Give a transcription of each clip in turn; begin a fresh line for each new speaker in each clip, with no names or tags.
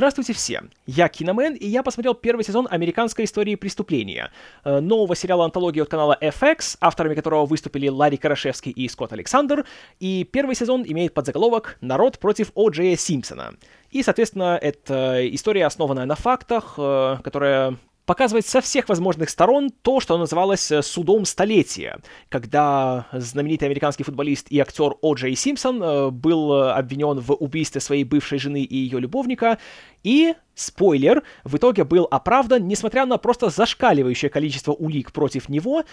Здравствуйте все! Я Киномен, и я посмотрел первый сезон «Американской истории преступления», э, нового сериала антологии от канала FX, авторами которого выступили Ларри Карашевский и Скотт Александр, и первый сезон имеет подзаголовок «Народ против О. Джея Симпсона». И, соответственно, это история, основанная на фактах, э, которая показывает со всех возможных сторон то, что называлось э, судом столетия, когда знаменитый американский футболист и актер О. Джей Симпсон был обвинен в убийстве своей бывшей жены и ее любовника, и Спойлер, в итоге был оправдан, несмотря на просто зашкаливающее количество улик против него,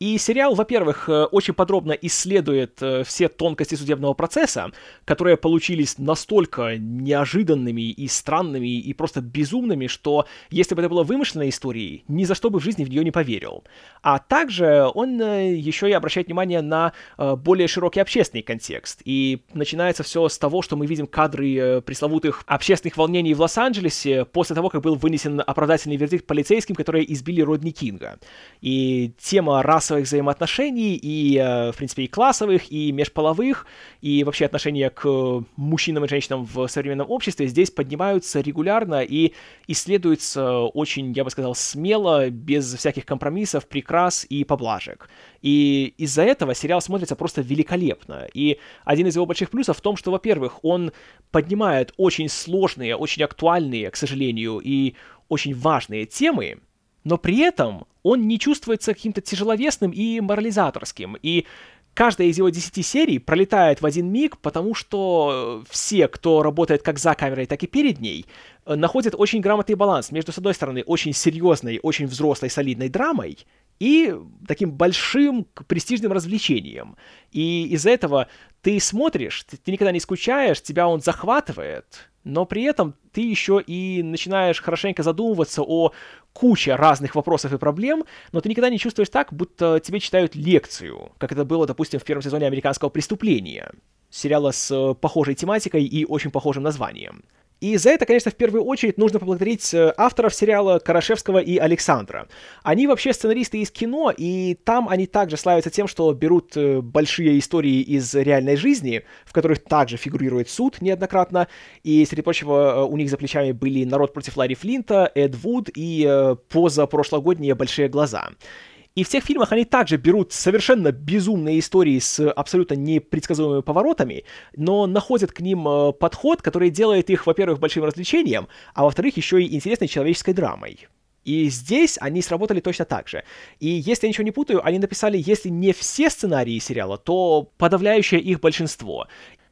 и сериал, во-первых, э, очень подробно исследует э, все тонкости судебного процесса, которые получились настолько неожиданными и странными и просто безумными, что если бы это было вымышленной историей, ни за что бы в жизни в нее не поверил. А также он э, еще и обращает внимание на более широкий общественный контекст, и начинается все с того, что мы видим кадры пресловутых общественных волнений в Лос-Анджелесе, после того, как был вынесен оправдательный вердикт полицейским, которые избили Родни Кинга. И тема расовых взаимоотношений, и, э, в принципе, и классовых, и межполовых, и вообще отношения к мужчинам и женщинам в современном обществе здесь поднимаются регулярно и исследуются очень, я бы сказал, смело, без всяких компромиссов, прикрас и поблажек. И из-за этого сериал смотрится просто великолепно. И один из его больших плюсов в том, что, во-первых, он поднимает очень сложные, очень актуальные, к сожалению, и очень важные темы, но при этом он не чувствуется каким-то тяжеловесным и морализаторским. И каждая из его десяти серий пролетает в один миг, потому что все, кто работает как за камерой, так и перед ней, находят очень грамотный баланс между, с одной стороны, очень серьезной, очень взрослой, солидной драмой, и таким большим престижным развлечением. И из-за этого ты смотришь, ты, ты никогда не скучаешь, тебя он захватывает, но при этом ты еще и начинаешь хорошенько задумываться о куче разных вопросов и проблем, но ты никогда не чувствуешь так, будто тебе читают лекцию, как это было, допустим, в первом сезоне «Американского преступления», сериала с э, похожей тематикой и очень похожим названием. И за это, конечно, в первую очередь нужно поблагодарить э, авторов сериала Карашевского и Александра. Они вообще сценаристы из кино, и там они также славятся тем, что берут э, большие истории из реальной жизни, в которых также фигурирует суд неоднократно, и, среди прочего, э, у них за плечами были «Народ против Ларри Флинта», «Эд Вуд» и поза прошлогодние «Большие глаза». И в тех фильмах они также берут совершенно безумные истории с абсолютно непредсказуемыми поворотами, но находят к ним э, подход, который делает их, во-первых, большим развлечением, а во-вторых, еще и интересной человеческой драмой. И здесь они сработали точно так же. И если я ничего не путаю, они написали, если не все сценарии сериала, то подавляющее их большинство.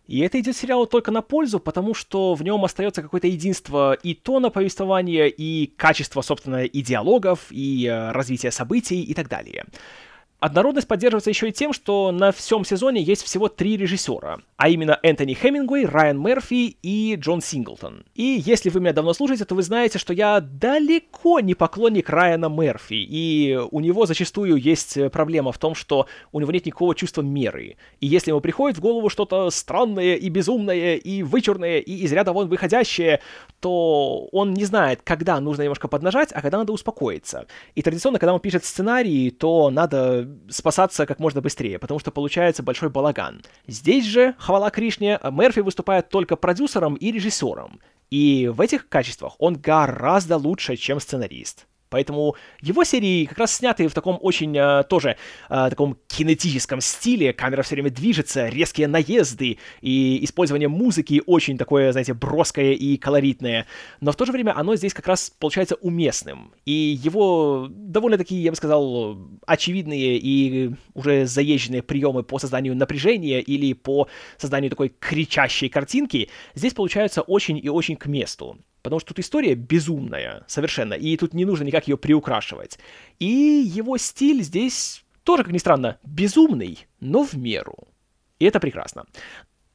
И это идет сериалу только на пользу, потому что в нем остается какое-то единство и тона повествования, и качество, собственно, и диалогов, и э, развития событий и так далее. Однородность поддерживается еще и тем, что на всем сезоне есть всего три режиссера, а именно Энтони Хемингуэй, Райан Мерфи и Джон Синглтон. И если вы меня давно слушаете, то вы знаете, что я далеко не поклонник Райана Мерфи, и у него зачастую есть проблема в том, что у него нет никакого чувства меры. И если ему приходит в голову что-то странное и безумное, и вычурное, и из ряда вон выходящее, то он не знает, когда нужно немножко поднажать, а когда надо успокоиться. И традиционно, когда он пишет сценарий, то надо спасаться как можно быстрее, потому что получается большой балаган. Здесь же, хвала Кришне, Мерфи выступает только продюсером и режиссером. И в этих качествах он гораздо лучше, чем сценарист. Поэтому его серии как раз сняты в таком очень э, тоже э, таком кинетическом стиле. Камера все время движется, резкие наезды и использование музыки очень такое, знаете, броское и колоритное. Но в то же время оно здесь как раз получается уместным. И его довольно-таки, я бы сказал, очевидные и уже заезженные приемы по созданию напряжения или по созданию такой кричащей картинки здесь получаются очень и очень к месту. Потому что тут история безумная совершенно, и тут не нужно никак ее приукрашивать. И его стиль здесь тоже, как ни странно, безумный, но в меру. И это прекрасно.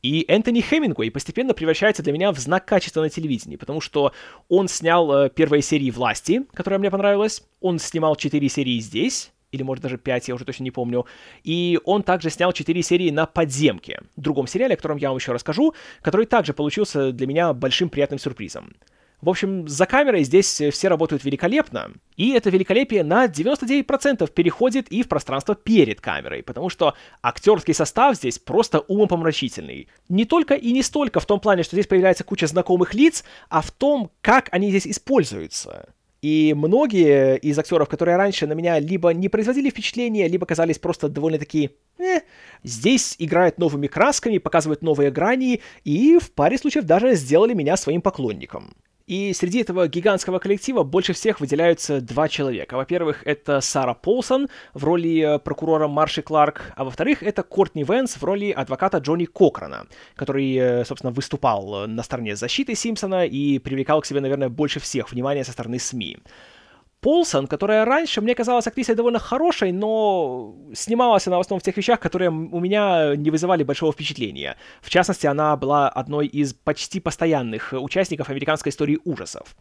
И Энтони Хемингуэй постепенно превращается для меня в знак качества на телевидении, потому что он снял э, первые серии «Власти», которая мне понравилась, он снимал четыре серии здесь, или может даже 5, я уже точно не помню. И он также снял 4 серии на «Подземке», другом сериале, о котором я вам еще расскажу, который также получился для меня большим приятным сюрпризом. В общем, за камерой здесь все работают великолепно, и это великолепие на 99% переходит и в пространство перед камерой, потому что актерский состав здесь просто умопомрачительный. Не только и не столько в том плане, что здесь появляется куча знакомых лиц, а в том, как они здесь используются. И многие из актеров, которые раньше на меня либо не производили впечатления, либо казались просто довольно-таки э, здесь играют новыми красками, показывают новые грани, и в паре случаев даже сделали меня своим поклонником. И среди этого гигантского коллектива больше всех выделяются два человека. Во-первых, это Сара Полсон в роли э, прокурора Марши Кларк, а во-вторых, это Кортни Венс в роли адвоката Джонни Кокрана, который, э, собственно, выступал на стороне защиты Симпсона и привлекал к себе, наверное, больше всех внимания со стороны СМИ. Полсон, которая раньше мне казалась актрисой довольно хорошей, но снималась она в основном в тех вещах, которые у меня не вызывали большого впечатления. В частности, она была одной из почти постоянных участников американской истории ужасов.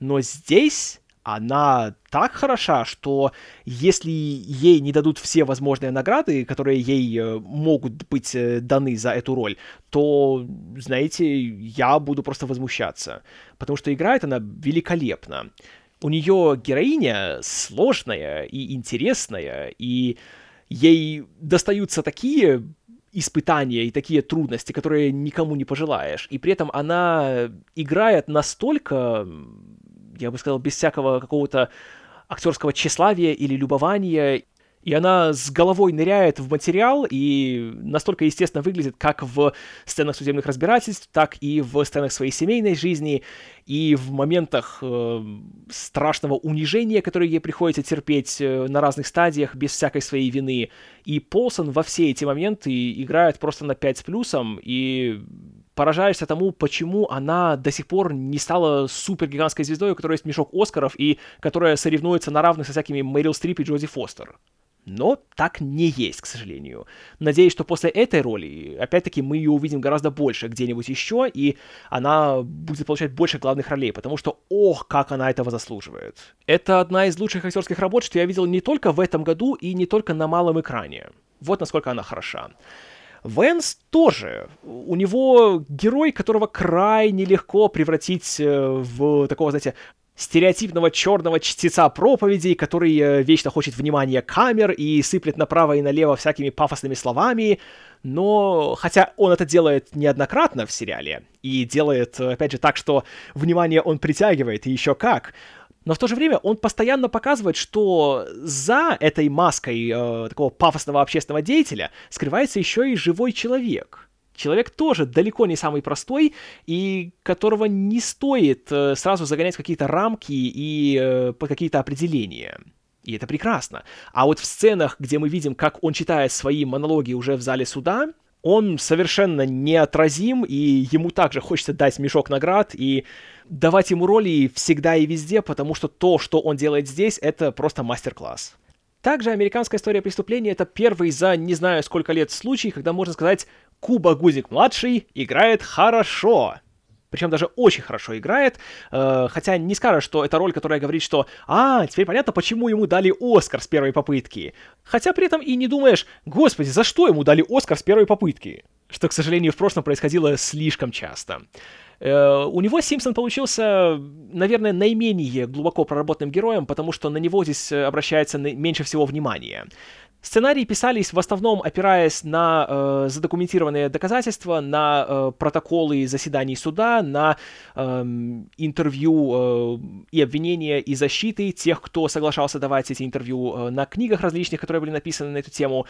Но здесь она так хороша, что если ей не дадут все возможные награды, которые ей э, могут быть э, даны за эту роль, то, знаете, я буду просто возмущаться. Потому что играет она великолепно у нее героиня сложная и интересная, и ей достаются такие испытания и такие трудности, которые никому не пожелаешь. И при этом она играет настолько, я бы сказал, без всякого какого-то актерского тщеславия или любования, и она с головой ныряет в материал и настолько естественно выглядит как в сценах судебных разбирательств, так и в сценах своей семейной жизни, и в моментах э, страшного унижения, которое ей приходится терпеть э, на разных стадиях без всякой своей вины. И Полсон во все эти моменты играет просто на 5 с плюсом, и поражаешься тому, почему она до сих пор не стала супер гигантской звездой, у которой есть мешок Оскаров и которая соревнуется на равных со всякими Мэрил Стрип и Джоди Фостер. Но так не есть, к сожалению. Надеюсь, что после этой роли, опять-таки, мы ее увидим гораздо больше где-нибудь еще, и она будет получать больше главных ролей, потому что, ох, как она этого заслуживает. Это одна из лучших актерских работ, что я видел не только в этом году и не только на малом экране. Вот насколько она хороша. Вэнс тоже. У него герой, которого крайне легко превратить э, в такого, знаете, стереотипного черного чтеца проповедей, который э, вечно хочет внимания камер и сыплет направо и налево всякими пафосными словами, но хотя он это делает неоднократно в сериале и делает, опять же, так, что внимание он притягивает, и еще как, но в то же время он постоянно показывает, что за этой маской э, такого пафосного общественного деятеля скрывается еще и живой человек — человек тоже далеко не самый простой, и которого не стоит э, сразу загонять в какие-то рамки и э, под какие-то определения. И это прекрасно. А вот в сценах, где мы видим, как он читает свои монологи уже в зале суда, он совершенно неотразим, и ему также хочется дать мешок наград и давать ему роли всегда и везде, потому что то, что он делает здесь, это просто мастер-класс. Также американская история преступления — это первый за не знаю сколько лет случай, когда можно сказать Куба Гузик-младший играет хорошо. Причем даже очень хорошо играет, э, хотя не скажешь, что это роль, которая говорит, что «А, теперь понятно, почему ему дали Оскар с первой попытки». Хотя при этом и не думаешь «Господи, за что ему дали Оскар с первой попытки?» Что, к сожалению, в прошлом происходило слишком часто. Э, у него Симпсон получился, наверное, наименее глубоко проработанным героем, потому что на него здесь обращается меньше всего внимания. Сценарии писались в основном опираясь на э, задокументированные доказательства, на э, протоколы заседаний суда, на э, интервью э, и обвинения и защиты тех, кто соглашался давать эти интервью, э, на книгах различных, которые были написаны на эту тему.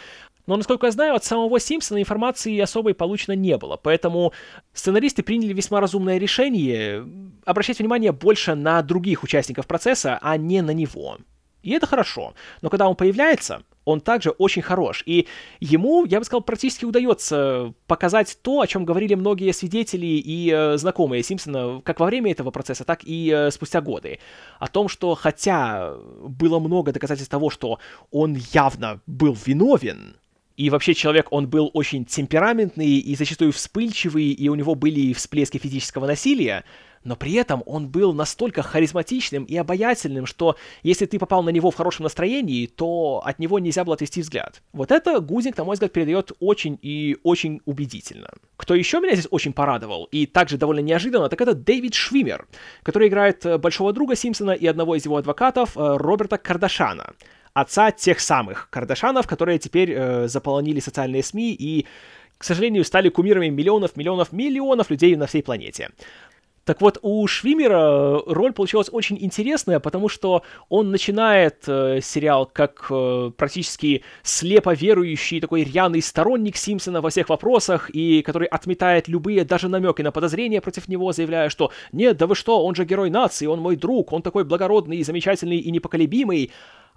Но, насколько я знаю, от самого Симпсона информации особой получено не было, поэтому сценаристы приняли весьма разумное решение обращать внимание больше на других участников процесса, а не на него. И это хорошо. Но когда он появляется, он также очень хорош. И ему, я бы сказал, практически удается показать то, о чем говорили многие свидетели и э, знакомые Симпсона как во время этого процесса, так и э, спустя годы. О том, что хотя было много доказательств того, что он явно был виновен, И вообще человек, он был очень темпераментный и зачастую вспыльчивый, и у него были всплески физического насилия, но при этом он был настолько харизматичным и обаятельным, что если ты попал на него в хорошем настроении, то от него нельзя было отвести взгляд. Вот это Гузник, на мой взгляд, передает очень и очень убедительно. Кто еще меня здесь очень порадовал, и также довольно неожиданно, так это Дэвид Швимер, который играет э, большого друга Симпсона и одного из его адвокатов, э, Роберта Кардашана отца тех самых Кардашанов, которые теперь э, заполонили социальные СМИ и, к сожалению, стали кумирами миллионов, миллионов, миллионов людей на всей планете. Так вот, у Швимера роль получилась очень интересная, потому что он начинает э, сериал как э, практически слепо верующий, такой рьяный сторонник Симпсона во всех вопросах, и который отметает любые даже намеки на подозрения против него, заявляя, что «Нет, да вы что, он же герой нации, он мой друг, он такой благородный, замечательный и непоколебимый».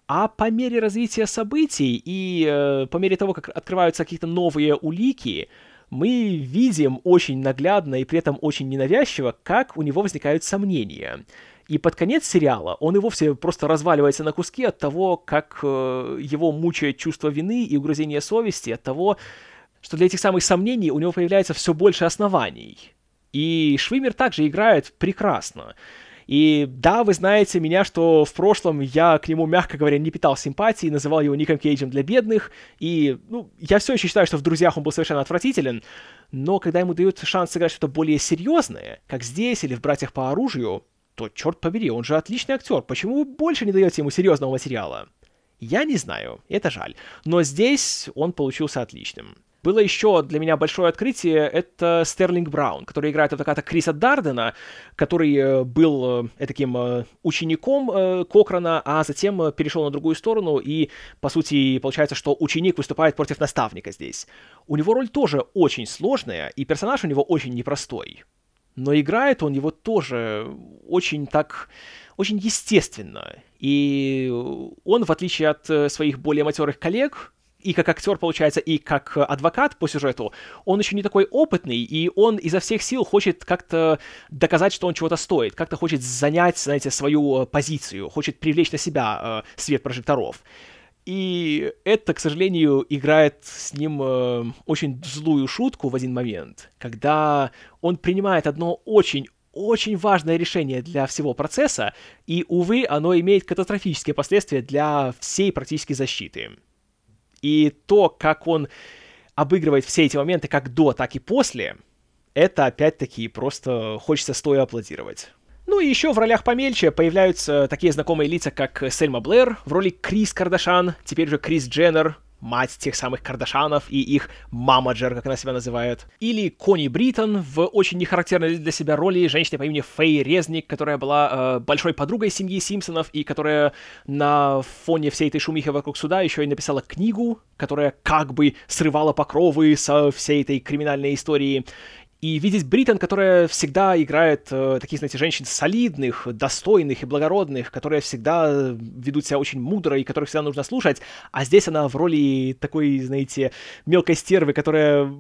А по мере развития событий и э, по мере того, как открываются какие-то новые улики, мы видим очень наглядно и при этом очень ненавязчиво, как у него возникают сомнения. И под конец сериала он и вовсе просто разваливается на куски от того, как э, его мучает чувство вины и угрызение совести, от того, что для этих самых сомнений у него появляется все больше оснований. И Швимер также играет прекрасно. И да, вы знаете меня, что в прошлом я к нему, мягко говоря, не питал симпатии, называл его Ником Кейджем для бедных, и, ну, я все еще считаю, что в «Друзьях» он был совершенно отвратителен, но когда ему дают шанс сыграть что-то более серьезное, как здесь или в «Братьях по оружию», то, черт побери, он же отличный актер, почему вы больше не даете ему серьезного материала? Я не знаю, это жаль, но здесь он получился отличным. Было еще для меня большое открытие, это Стерлинг Браун, который играет адвоката Криса Дардена, который э, был э, таким э, учеником Кокрана, а затем перешел на другую сторону, и, по сути, получается, что ученик выступает против наставника здесь. У него роль тоже очень сложная, и персонаж у него очень непростой. Но играет он его тоже очень так очень естественно. И он, в отличие от своих более матерых коллег, и как актер, получается, и как адвокат по сюжету, он еще не такой опытный, и он изо всех сил хочет как-то доказать, что он чего-то стоит, как-то хочет занять, знаете, свою э, позицию, хочет привлечь на себя э, свет прожекторов. И это, к сожалению, играет с ним э, очень злую шутку в один момент, когда он принимает одно очень очень важное решение для всего процесса, и, увы, оно имеет катастрофические последствия для всей практически защиты. И то, как он обыгрывает все эти моменты как до, так и после, это опять-таки просто хочется стоя аплодировать. Ну и еще в ролях помельче появляются такие знакомые лица, как Сельма Блэр в роли Крис Кардашан, теперь же Крис Дженнер, мать тех самых Кардашанов и их мамаджер, как она себя называет. Или Кони Бриттон в очень нехарактерной для себя роли женщины по имени Фэй Резник, которая была э, большой подругой семьи Симпсонов и которая на фоне всей этой шумихи вокруг суда еще и написала книгу, которая как бы срывала покровы со всей этой криминальной истории и видеть Бриттон, которая всегда играет э, таких, знаете, женщин солидных, достойных и благородных, которые всегда ведут себя очень мудро и которых всегда нужно слушать, а здесь она в роли такой, знаете, мелкой стервы, которая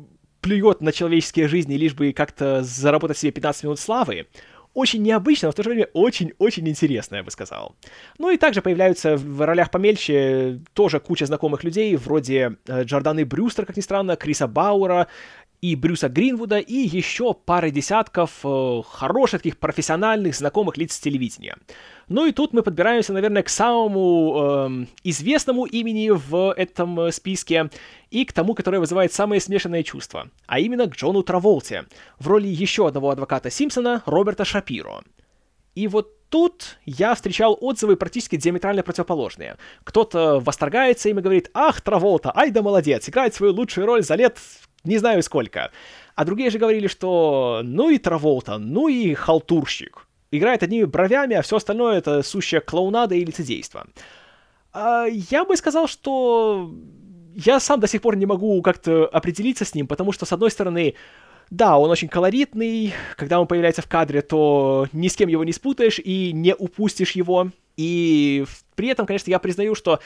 плюет на человеческие жизни, лишь бы как-то заработать себе 15 минут славы. Очень необычно, но в то же время очень-очень интересно, я бы сказал. Ну и также появляются в ролях помельче тоже куча знакомых людей, вроде э, Джорданы Брюстер, как ни странно, Криса Бауэра, и Брюса Гринвуда, и еще пары десятков э, хороших таких профессиональных знакомых лиц телевидения. Ну и тут мы подбираемся, наверное, к самому э, известному имени в этом э, списке и к тому, которое вызывает самые смешанные чувства, а именно к Джону Траволте в роли еще одного адвоката Симпсона Роберта Шапиро. И вот тут я встречал отзывы практически диаметрально противоположные. Кто-то восторгается им и говорит, ах, Траволта, ай да молодец, играет свою лучшую роль за лет не знаю сколько. А другие же говорили, что ну и Траволта, ну и халтурщик. Играет одними бровями, а все остальное это сущая клоунада и лицедейство. А я бы сказал, что я сам до сих пор не могу как-то определиться с ним, потому что, с одной стороны, да, он очень колоритный, когда он появляется в кадре, то ни с кем его не спутаешь и не упустишь его. И при этом, конечно, я признаю, что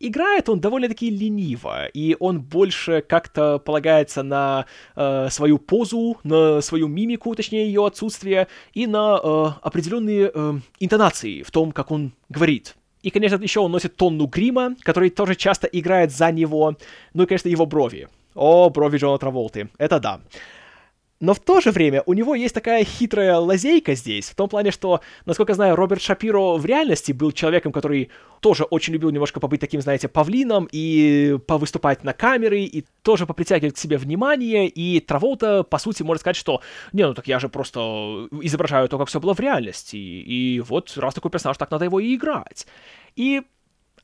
играет он довольно-таки лениво, и он больше как-то полагается на э, свою позу, на свою мимику, точнее ее отсутствие, и на э, определенные э, интонации в том, как он говорит. И, конечно, еще он носит тонну грима, который тоже часто играет за него. Ну и, конечно, его брови. О, брови Джона Траволты. Это да. Но в то же время у него есть такая хитрая лазейка здесь, в том плане, что, насколько знаю, Роберт Шапиро в реальности был человеком, который тоже очень любил немножко побыть таким, знаете, павлином и повыступать на камеры, и тоже попритягивать к себе внимание, и Траволта, по сути, может сказать, что «Не, ну так я же просто изображаю то, как все было в реальности, и вот раз такой персонаж, так надо его и играть». И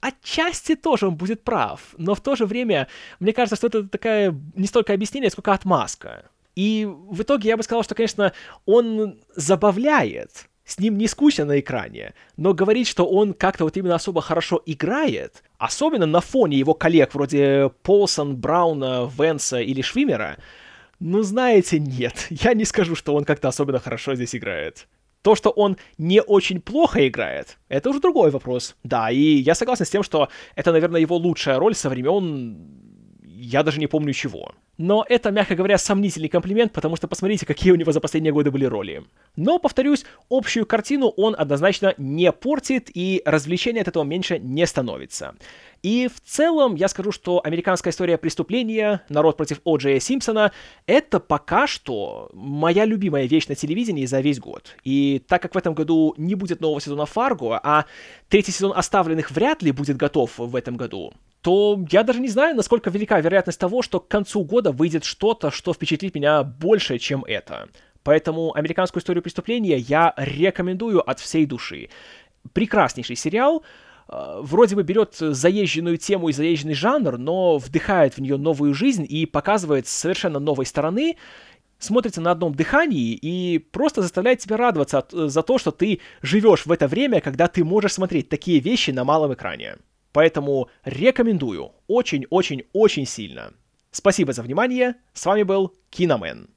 отчасти тоже он будет прав, но в то же время мне кажется, что это такая не столько объяснение, сколько отмазка. И в итоге я бы сказал, что, конечно, он забавляет, с ним не скучно на экране, но говорить, что он как-то вот именно особо хорошо играет, особенно на фоне его коллег вроде Полсон, Брауна, Венса или Швимера, ну, знаете, нет, я не скажу, что он как-то особенно хорошо здесь играет. То, что он не очень плохо играет, это уже другой вопрос. Да, и я согласен с тем, что это, наверное, его лучшая роль со времен... Я даже не помню чего. Но это, мягко говоря, сомнительный комплимент, потому что посмотрите, какие у него за последние годы были роли. Но, повторюсь, общую картину он однозначно не портит, и развлечения от этого меньше не становится. И в целом я скажу, что американская история преступления, народ против О. Джея Симпсона, это пока что моя любимая вещь на телевидении за весь год. И так как в этом году не будет нового сезона Фарго, а третий сезон оставленных вряд ли будет готов в этом году, то я даже не знаю, насколько велика вероятность того, что к концу года выйдет что-то, что впечатлит меня больше, чем это. Поэтому «Американскую историю преступления» я рекомендую от всей души. Прекраснейший сериал, э, вроде бы берет заезженную тему и заезженный жанр, но вдыхает в нее новую жизнь и показывает с совершенно новой стороны, смотрится на одном дыхании и просто заставляет тебя радоваться от, за то, что ты живешь в это время, когда ты можешь смотреть такие вещи на малом экране. Поэтому рекомендую очень-очень-очень сильно. Спасибо за внимание. С вами был Киномен.